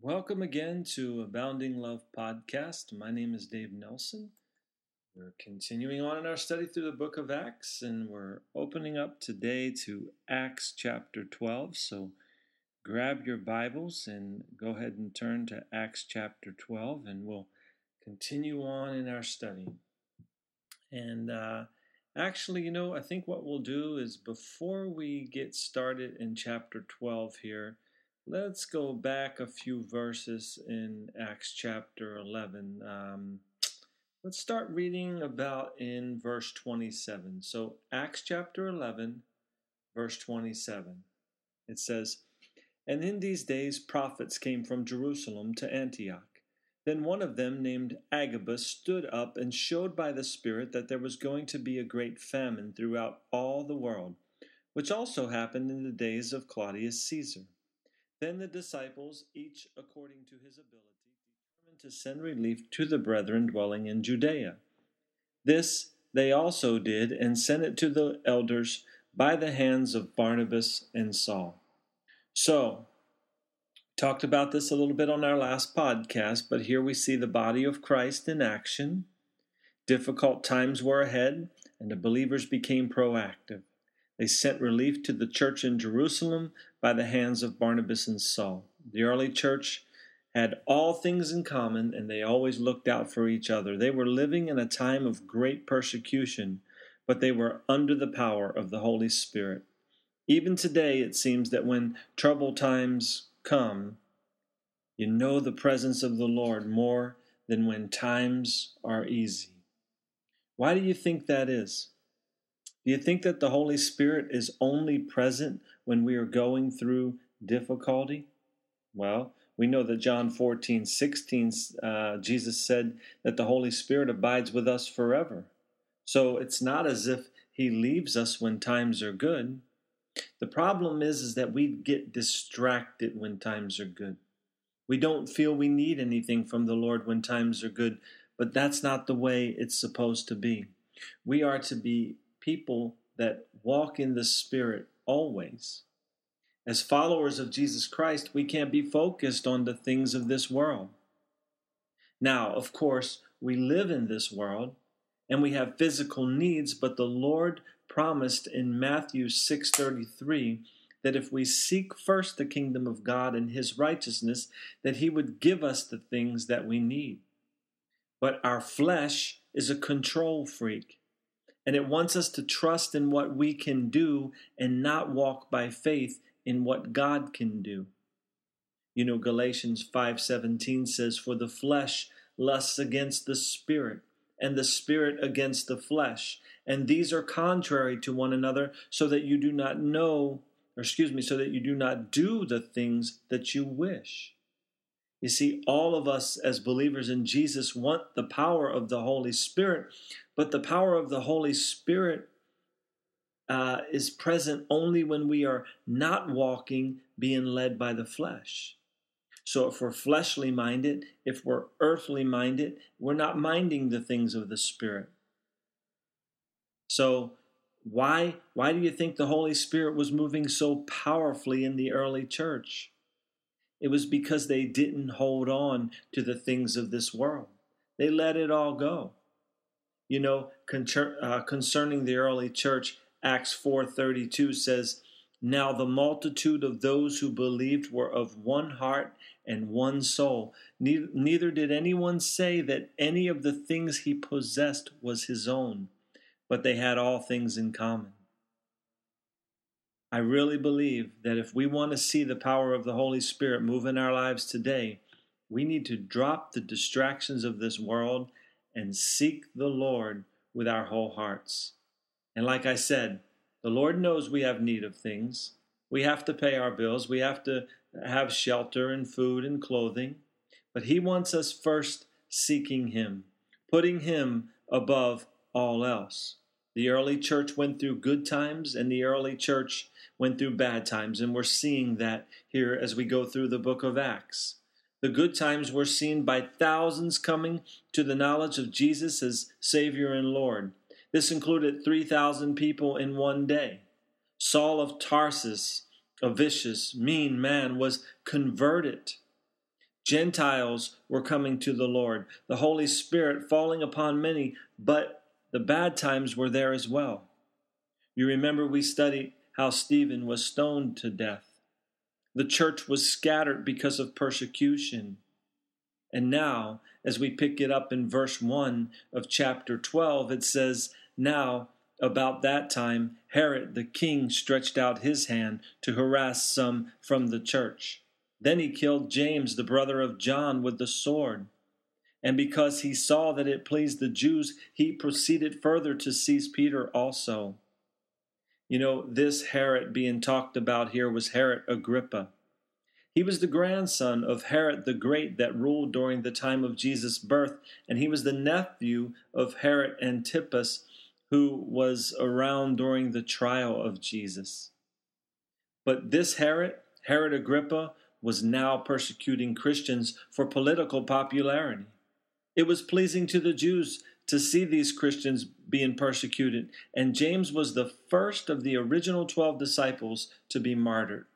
Welcome again to Abounding Love podcast. My name is Dave Nelson. We're continuing on in our study through the book of Acts, and we're opening up today to Acts chapter 12. So grab your Bibles and go ahead and turn to Acts chapter 12, and we'll continue on in our study. And uh, actually, you know, I think what we'll do is before we get started in chapter 12 here, Let's go back a few verses in Acts chapter 11. Um, let's start reading about in verse 27. So, Acts chapter 11, verse 27. It says, And in these days prophets came from Jerusalem to Antioch. Then one of them, named Agabus, stood up and showed by the Spirit that there was going to be a great famine throughout all the world, which also happened in the days of Claudius Caesar. Then the disciples, each according to his ability, determined to send relief to the brethren dwelling in Judea. This they also did, and sent it to the elders by the hands of Barnabas and Saul. So, talked about this a little bit on our last podcast, but here we see the body of Christ in action. Difficult times were ahead, and the believers became proactive. They sent relief to the church in Jerusalem by the hands of Barnabas and Saul. The early church had all things in common and they always looked out for each other. They were living in a time of great persecution, but they were under the power of the Holy Spirit. Even today, it seems that when trouble times come, you know the presence of the Lord more than when times are easy. Why do you think that is? Do you think that the Holy Spirit is only present when we are going through difficulty? Well, we know that John 14, 16, uh, Jesus said that the Holy Spirit abides with us forever. So it's not as if he leaves us when times are good. The problem is, is that we get distracted when times are good. We don't feel we need anything from the Lord when times are good, but that's not the way it's supposed to be. We are to be people that walk in the Spirit always. As followers of Jesus Christ, we can't be focused on the things of this world. Now, of course, we live in this world and we have physical needs, but the Lord promised in Matthew 6:33 that if we seek first the kingdom of God and his righteousness, that he would give us the things that we need. But our flesh is a control freak and it wants us to trust in what we can do and not walk by faith in what God can do. You know Galatians 5:17 says for the flesh lusts against the spirit and the spirit against the flesh and these are contrary to one another so that you do not know or excuse me so that you do not do the things that you wish. You see, all of us as believers in Jesus want the power of the Holy Spirit, but the power of the Holy Spirit uh, is present only when we are not walking being led by the flesh. So if we're fleshly minded, if we're earthly minded, we're not minding the things of the Spirit. So why why do you think the Holy Spirit was moving so powerfully in the early church? It was because they didn't hold on to the things of this world. They let it all go. You know, uh, concerning the early church, Acts 4:32 says, "Now the multitude of those who believed were of one heart and one soul. Neither did anyone say that any of the things he possessed was his own, but they had all things in common." I really believe that if we want to see the power of the Holy Spirit move in our lives today, we need to drop the distractions of this world and seek the Lord with our whole hearts. And like I said, the Lord knows we have need of things. We have to pay our bills. We have to have shelter and food and clothing. But He wants us first seeking Him, putting Him above all else. The early church went through good times, and the early church went through bad times, and we're seeing that here as we go through the book of Acts. The good times were seen by thousands coming to the knowledge of Jesus as Savior and Lord. This included 3,000 people in one day. Saul of Tarsus, a vicious, mean man, was converted. Gentiles were coming to the Lord, the Holy Spirit falling upon many, but the bad times were there as well. You remember we studied how Stephen was stoned to death. The church was scattered because of persecution. And now, as we pick it up in verse 1 of chapter 12, it says, Now, about that time, Herod the king stretched out his hand to harass some from the church. Then he killed James, the brother of John, with the sword. And because he saw that it pleased the Jews, he proceeded further to seize Peter also. You know, this Herod being talked about here was Herod Agrippa. He was the grandson of Herod the Great that ruled during the time of Jesus' birth, and he was the nephew of Herod Antipas, who was around during the trial of Jesus. But this Herod, Herod Agrippa, was now persecuting Christians for political popularity. It was pleasing to the Jews to see these Christians being persecuted, and James was the first of the original 12 disciples to be martyred.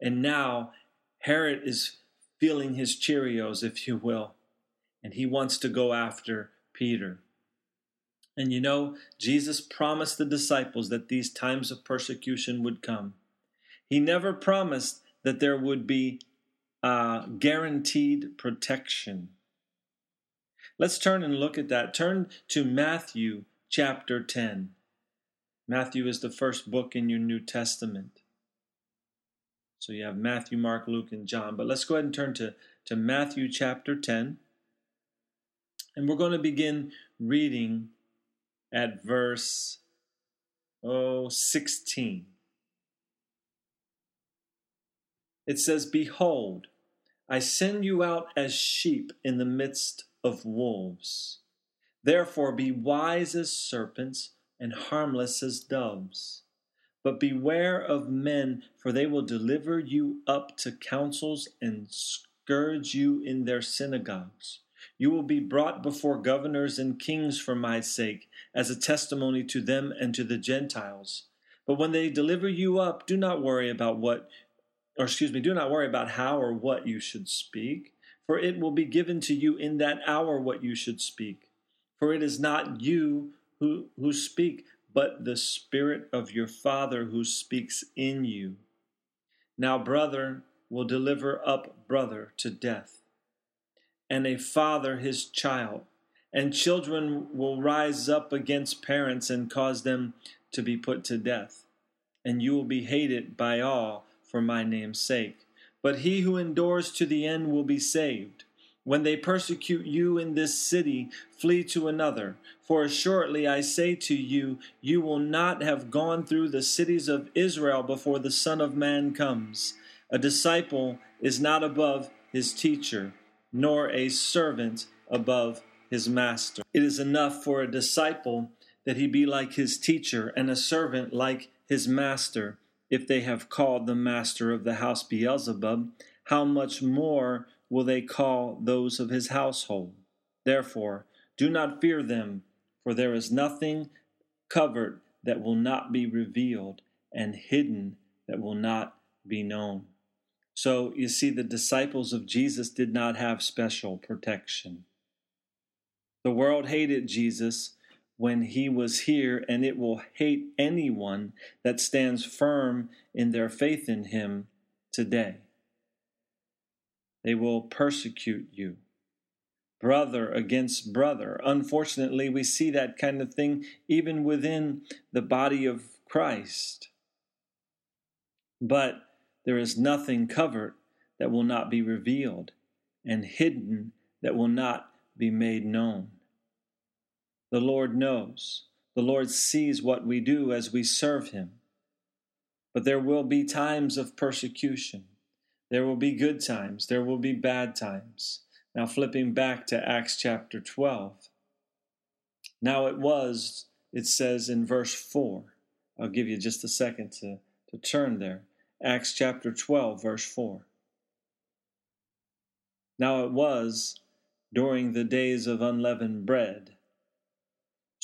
And now Herod is feeling his Cheerios, if you will, and he wants to go after Peter. And you know, Jesus promised the disciples that these times of persecution would come. He never promised that there would be uh, guaranteed protection. Let's turn and look at that. Turn to Matthew chapter 10. Matthew is the first book in your New Testament. So you have Matthew, Mark, Luke, and John. But let's go ahead and turn to, to Matthew chapter 10. And we're going to begin reading at verse oh, 16. It says, Behold, I send you out as sheep in the midst of wolves. Therefore be wise as serpents and harmless as doves. But beware of men, for they will deliver you up to councils and scourge you in their synagogues. You will be brought before governors and kings for my sake, as a testimony to them and to the Gentiles. But when they deliver you up, do not worry about what, or excuse me, do not worry about how or what you should speak, for it will be given to you in that hour what you should speak. For it is not you who, who speak, but the Spirit of your Father who speaks in you. Now, brother will deliver up brother to death, and a father his child, and children will rise up against parents and cause them to be put to death. And you will be hated by all for my name's sake. But he who endures to the end will be saved. When they persecute you in this city, flee to another. For assuredly I say to you, you will not have gone through the cities of Israel before the Son of Man comes. A disciple is not above his teacher, nor a servant above his master. It is enough for a disciple that he be like his teacher, and a servant like his master. If they have called the master of the house Beelzebub, how much more will they call those of his household. Therefore, do not fear them, for there is nothing covered that will not be revealed, and hidden that will not be known. So you see, the disciples of Jesus did not have special protection. The world hated Jesus when he was here, and it will hate anyone that stands firm in their faith in him today. They will persecute you. Brother against brother. Unfortunately, we see that kind of thing even within the body of Christ. But there is nothing covered that will not be revealed, and hidden that will not be made known. The Lord knows. The Lord sees what we do as we serve Him. But there will be times of persecution. There will be good times, there will be bad times. Now, flipping back to Acts chapter 12. Now it was, it says in verse 4. I'll give you just a second to, to turn there. Acts chapter 12, verse 4. Now it was during the days of unleavened bread.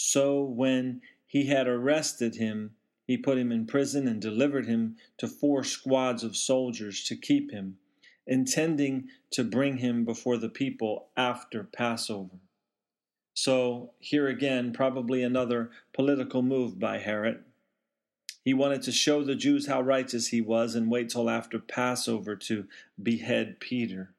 So when he had arrested him, he put him in prison and delivered him to four squads of soldiers to keep him, intending to bring him before the people after Passover. So, here again, probably another political move by Herod. He wanted to show the Jews how righteous he was and wait till after Passover to behead Peter.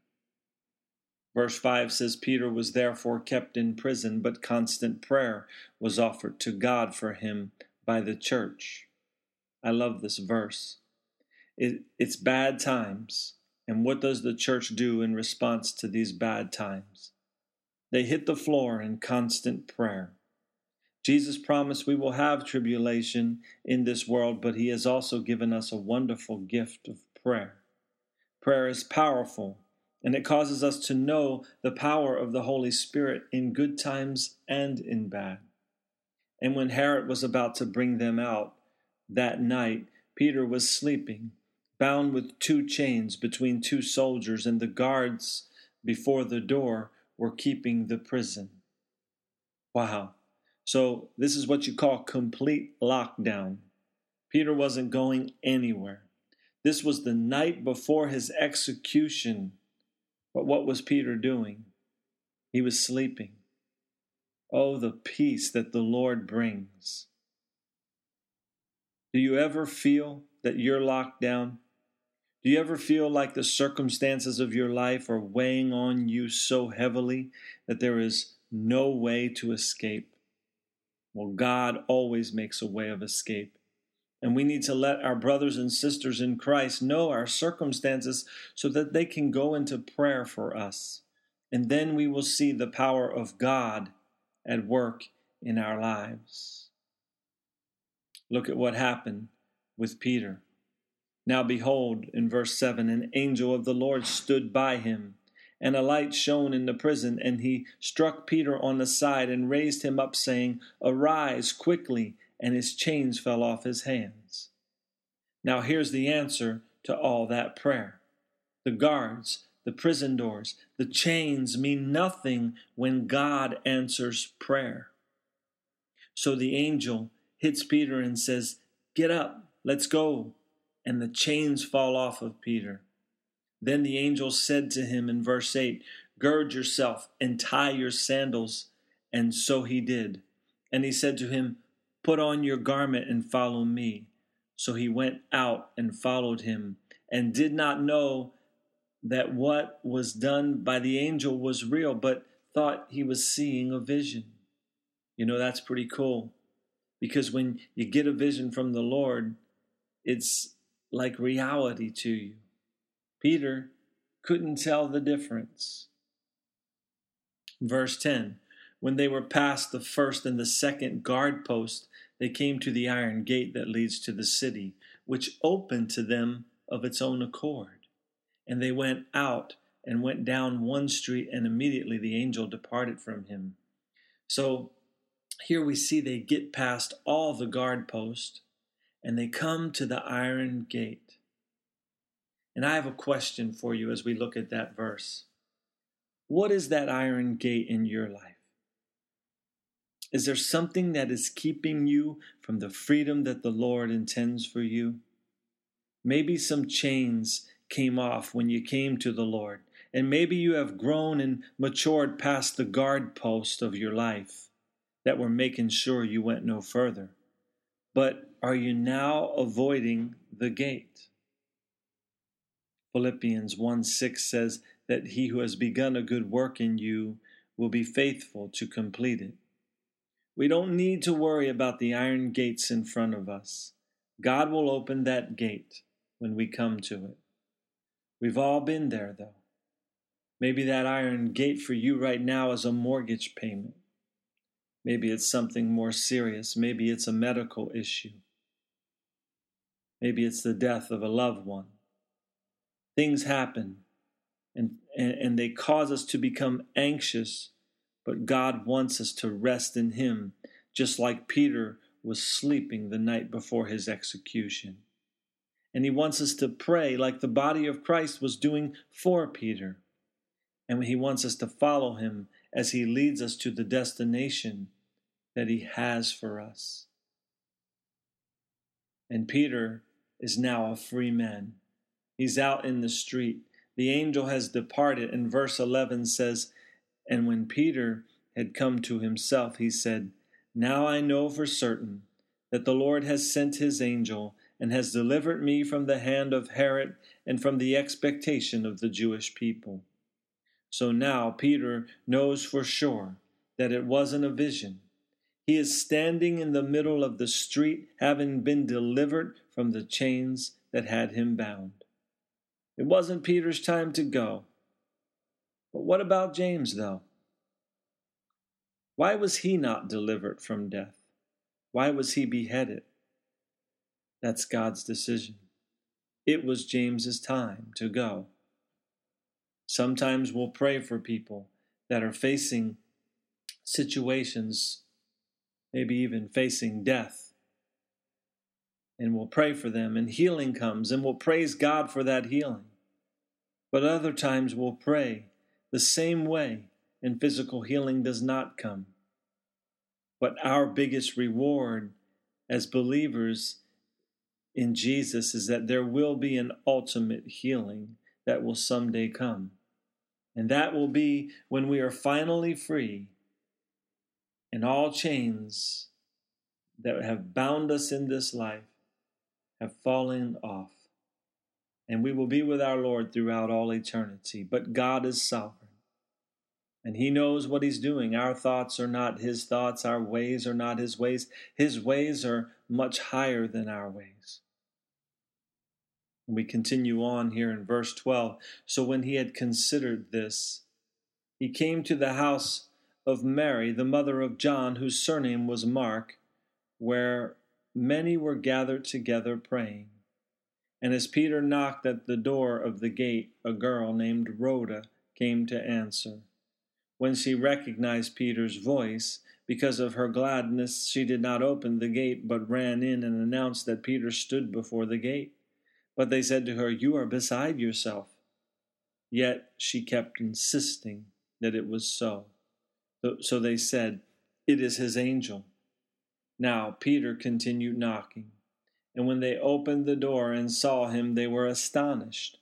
Verse 5 says Peter was therefore kept in prison, but constant prayer was offered to God for him by the church. I love this verse. It, it's bad times. And what does the church do in response to these bad times? They hit the floor in constant prayer. Jesus promised we will have tribulation in this world, but He has also given us a wonderful gift of prayer. Prayer is powerful, and it causes us to know the power of the Holy Spirit in good times and in bad. And when Herod was about to bring them out that night, Peter was sleeping, bound with two chains between two soldiers, and the guards before the door were keeping the prison. Wow. So, this is what you call complete lockdown. Peter wasn't going anywhere. This was the night before his execution. But what was Peter doing? He was sleeping. Oh, the peace that the Lord brings. Do you ever feel that you're locked down? Do you ever feel like the circumstances of your life are weighing on you so heavily that there is no way to escape? Well, God always makes a way of escape. And we need to let our brothers and sisters in Christ know our circumstances so that they can go into prayer for us. And then we will see the power of God at work in our lives. Look at what happened with Peter. Now behold, in verse 7, an angel of the Lord stood by him, and a light shone in the prison, and he struck Peter on the side and raised him up, saying, Arise quickly, and his chains fell off his hands. Now here's the answer to all that prayer. The guards, the prison doors, the chains mean nothing when God answers prayer. So the angel hits Peter and says, Get up, let's go and the chains fall off of Peter. Then the angel said to him in verse 8, Gird yourself and tie your sandals. And so he did. And he said to him, Put on your garment and follow me. So he went out and followed him, and did not know that what was done by the angel was real, but thought he was seeing a vision. You know, that's pretty cool. Because when you get a vision from the Lord, it's like reality to you. Peter couldn't tell the difference. Verse 10 When they were past the first and the second guard post, they came to the iron gate that leads to the city, which opened to them of its own accord. And they went out and went down one street, and immediately the angel departed from him. So here we see they get past all the guard posts and they come to the iron gate. And I have a question for you as we look at that verse. What is that iron gate in your life? Is there something that is keeping you from the freedom that the Lord intends for you? Maybe some chains came off when you came to the Lord, and maybe you have grown and matured past the guard post of your life that were making sure you went no further. But are you now avoiding the gate? Philippians 1 6 says that he who has begun a good work in you will be faithful to complete it. We don't need to worry about the iron gates in front of us. God will open that gate when we come to it. We've all been there, though. Maybe that iron gate for you right now is a mortgage payment. Maybe it's something more serious. Maybe it's a medical issue. Maybe it's the death of a loved one. Things happen and, and, and they cause us to become anxious, but God wants us to rest in Him, just like Peter was sleeping the night before his execution. And He wants us to pray like the body of Christ was doing for Peter. And He wants us to follow Him as He leads us to the destination that He has for us. And Peter is now a free man. He's out in the street. the angel has departed. And verse 11 says, And when Peter had come to himself, he said, Now I know for certain that the Lord has sent his angel and has delivered me from the hand of Herod and from the expectation of the Jewish people. So now Peter knows for sure that it wasn't a vision. He is standing in the middle of the street, having been delivered from the chains that had him bound. It wasn't Peter's time to go. But what about James, though? Why was he not delivered from death? Why was he beheaded? That's God's decision. It was James's time to go. Sometimes we'll pray for people that are facing situations, maybe even facing death. And we'll pray for them, and healing comes, and we'll praise God for that healing. But other times we'll pray the same way, and physical healing does not come. But our biggest reward as believers in Jesus is that there will be an ultimate healing that will someday come. And that will be when we are finally free and all chains that have bound us in this life have fallen off. And we will be with our Lord throughout all eternity. But God is sovereign. And He knows what He's doing. Our thoughts are not His thoughts, our ways are not His ways. His ways are much higher than our ways. We continue on here in verse 12. So when he had considered this, he came to the house of Mary, the mother of John, whose surname was Mark, where many were gathered together praying. And as Peter knocked at the door of the gate, a girl named Rhoda came to answer. When she recognized Peter's voice, because of her gladness, she did not open the gate, but ran in and announced that Peter stood before the gate. But they said to her, You are beside yourself. Yet she kept insisting that it was so. So they said, It is his angel. Now Peter continued knocking. And when they opened the door and saw him, they were astonished.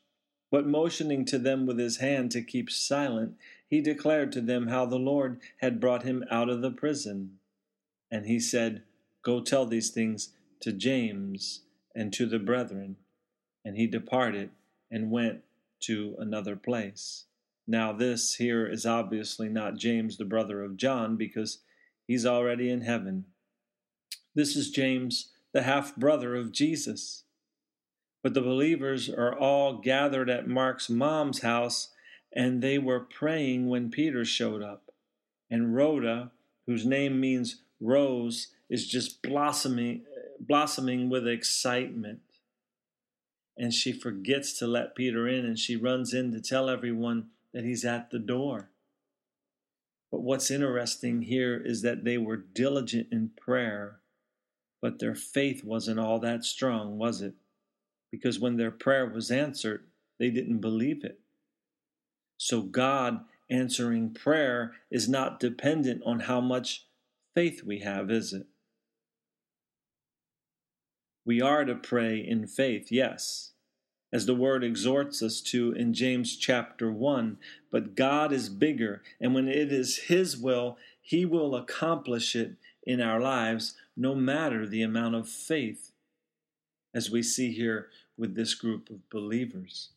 But motioning to them with his hand to keep silent, he declared to them how the Lord had brought him out of the prison. And he said, Go tell these things to James and to the brethren. And he departed and went to another place. Now, this here is obviously not James, the brother of John, because he's already in heaven. This is James, the half brother of Jesus. But the believers are all gathered at Mark's mom's house, and they were praying when Peter showed up. And Rhoda, whose name means rose, is just blossoming, blossoming with excitement and she forgets to let Peter in and she runs in to tell everyone that he's at the door. But what's interesting here is that they were diligent in prayer, but their faith wasn't all that strong, was it? Because when their prayer was answered, they didn't believe it. So God answering prayer is not dependent on how much faith we have, is it? We are to pray in faith, yes, as the word exhorts us to in James chapter 1. But God is bigger, and when it is His will, He will accomplish it in our lives, no matter the amount of faith, as we see here with this group of believers.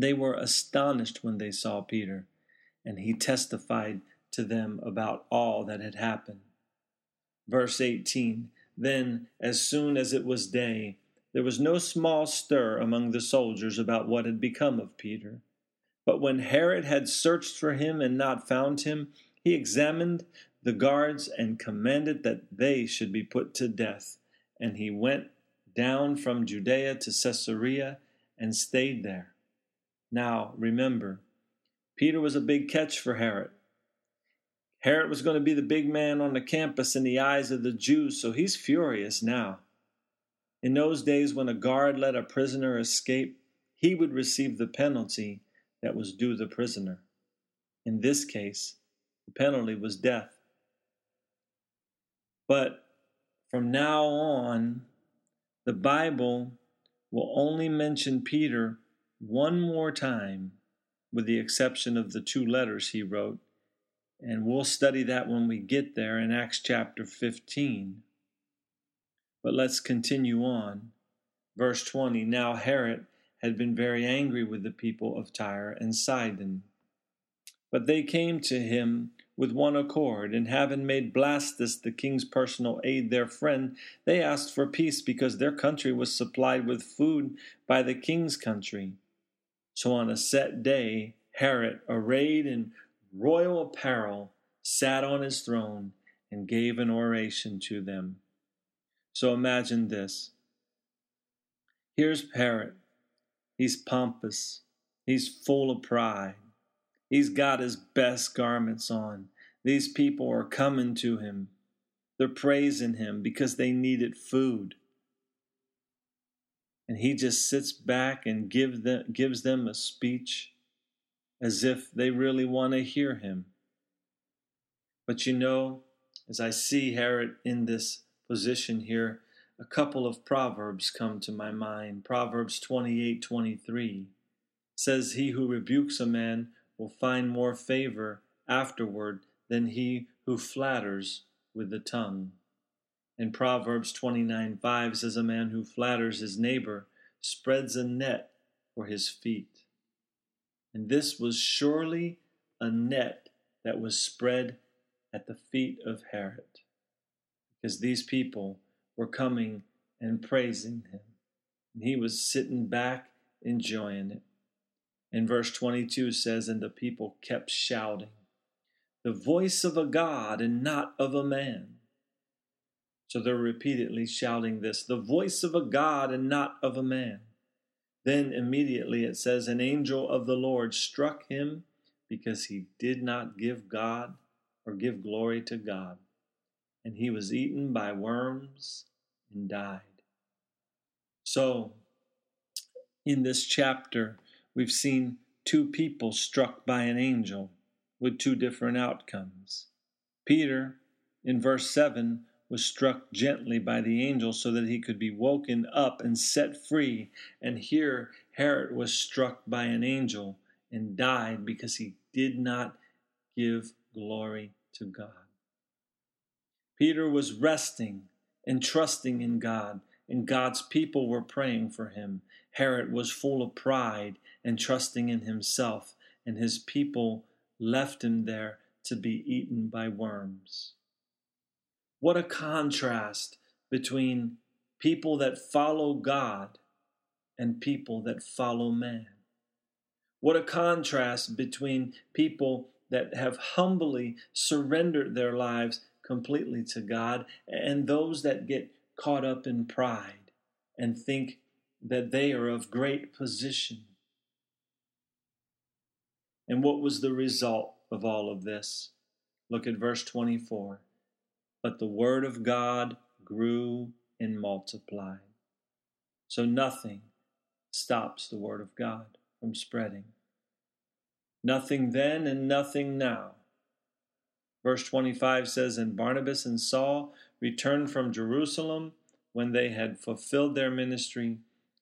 They were astonished when they saw Peter, and he testified to them about all that had happened. Verse 18 then, as soon as it was day, there was no small stir among the soldiers about what had become of Peter. But when Herod had searched for him and not found him, he examined the guards and commanded that they should be put to death. And he went down from Judea to Caesarea and stayed there. Now, remember, Peter was a big catch for Herod. Herod was going to be the big man on the campus in the eyes of the Jews, so he's furious now. In those days, when a guard let a prisoner escape, he would receive the penalty that was due the prisoner. In this case, the penalty was death. But from now on, the Bible will only mention Peter one more time, with the exception of the two letters he wrote, and we'll study that when we get there in Acts chapter 15. But let's continue on. Verse 20 Now Herod had been very angry with the people of Tyre and Sidon. But they came to him with one accord, and having made Blastus the king's personal aide their friend, they asked for peace because their country was supplied with food by the king's country. So on a set day, Herod, arrayed in royal apparel, sat on his throne and gave an oration to them. So imagine this. Here's Herod. He's pompous. He's full of pride. He's got his best garments on. These people are coming to him. They're praising him because they needed food. And he just sits back and give them, gives them a speech as if they really want to hear him. But you know, as I see Herod in this position here, a couple of proverbs come to my mind. Proverbs 28:23 says he who rebukes a man will find more favor afterward than he who flatters with the tongue. And Proverbs 29:5 says a man who flatters his neighbor spreads a net for his feet. And this was surely a net that was spread at the feet of Herod, because these people were coming and praising him. And he was sitting back enjoying it. And verse 22 says, And the people kept shouting, The voice of a God and not of a man. So they're repeatedly shouting this, The voice of a God and not of a man. Then immediately it says, An angel of the Lord struck him because he did not give God or give glory to God. And he was eaten by worms and died. So, in this chapter, we've seen two people struck by an angel with two different outcomes. Peter, in verse 7, was struck gently by the angel so that he could be woken up and set free. And here Herod was struck by an angel and died because he did not give glory to God. Peter was resting and trusting in God, and God's people were praying for him. Herod was full of pride and trusting in himself, and his people left him there to be eaten by worms. What a contrast between people that follow God and people that follow man. What a contrast between people that have humbly surrendered their lives completely to God and those that get caught up in pride and think that they are of great position. And what was the result of all of this? Look at verse 24. But the word of God grew and multiplied. So nothing stops the word of God from spreading. Nothing then and nothing now. Verse 25 says, And Barnabas and Saul returned from Jerusalem when they had fulfilled their ministry.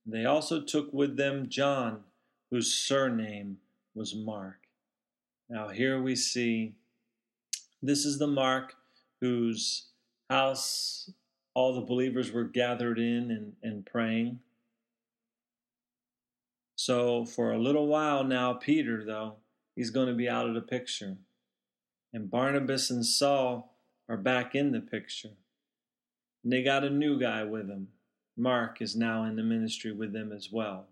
They also took with them John, whose surname was Mark. Now, here we see this is the Mark whose house all the believers were gathered in and, and praying. So, for a little while now, Peter, though, he's going to be out of the picture. And Barnabas and Saul are back in the picture. And they got a new guy with them. Mark is now in the ministry with them as well.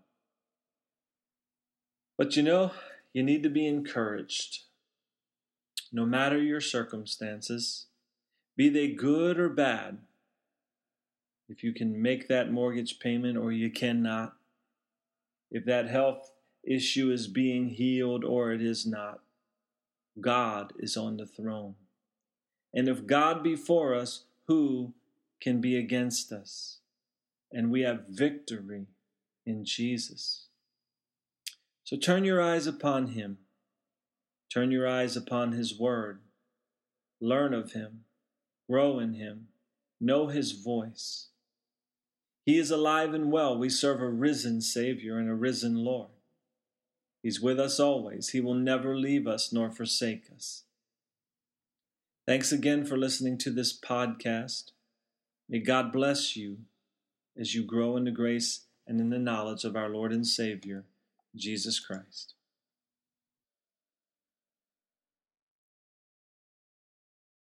But you know, you need to be encouraged. No matter your circumstances, be they good or bad, if you can make that mortgage payment or you cannot, if that health issue is being healed or it is not, God is on the throne. And if God be for us, who can be against us? And we have victory in Jesus. So turn your eyes upon Him. Turn your eyes upon His Word. Learn of Him grow in him, know his voice. He is alive and well. We serve a risen Savior and a risen Lord. He's with us always. He will never leave us nor forsake us. Thanks again for listening to this podcast. May God bless you as you grow in the grace and in the knowledge of our Lord and Savior, Jesus Christ.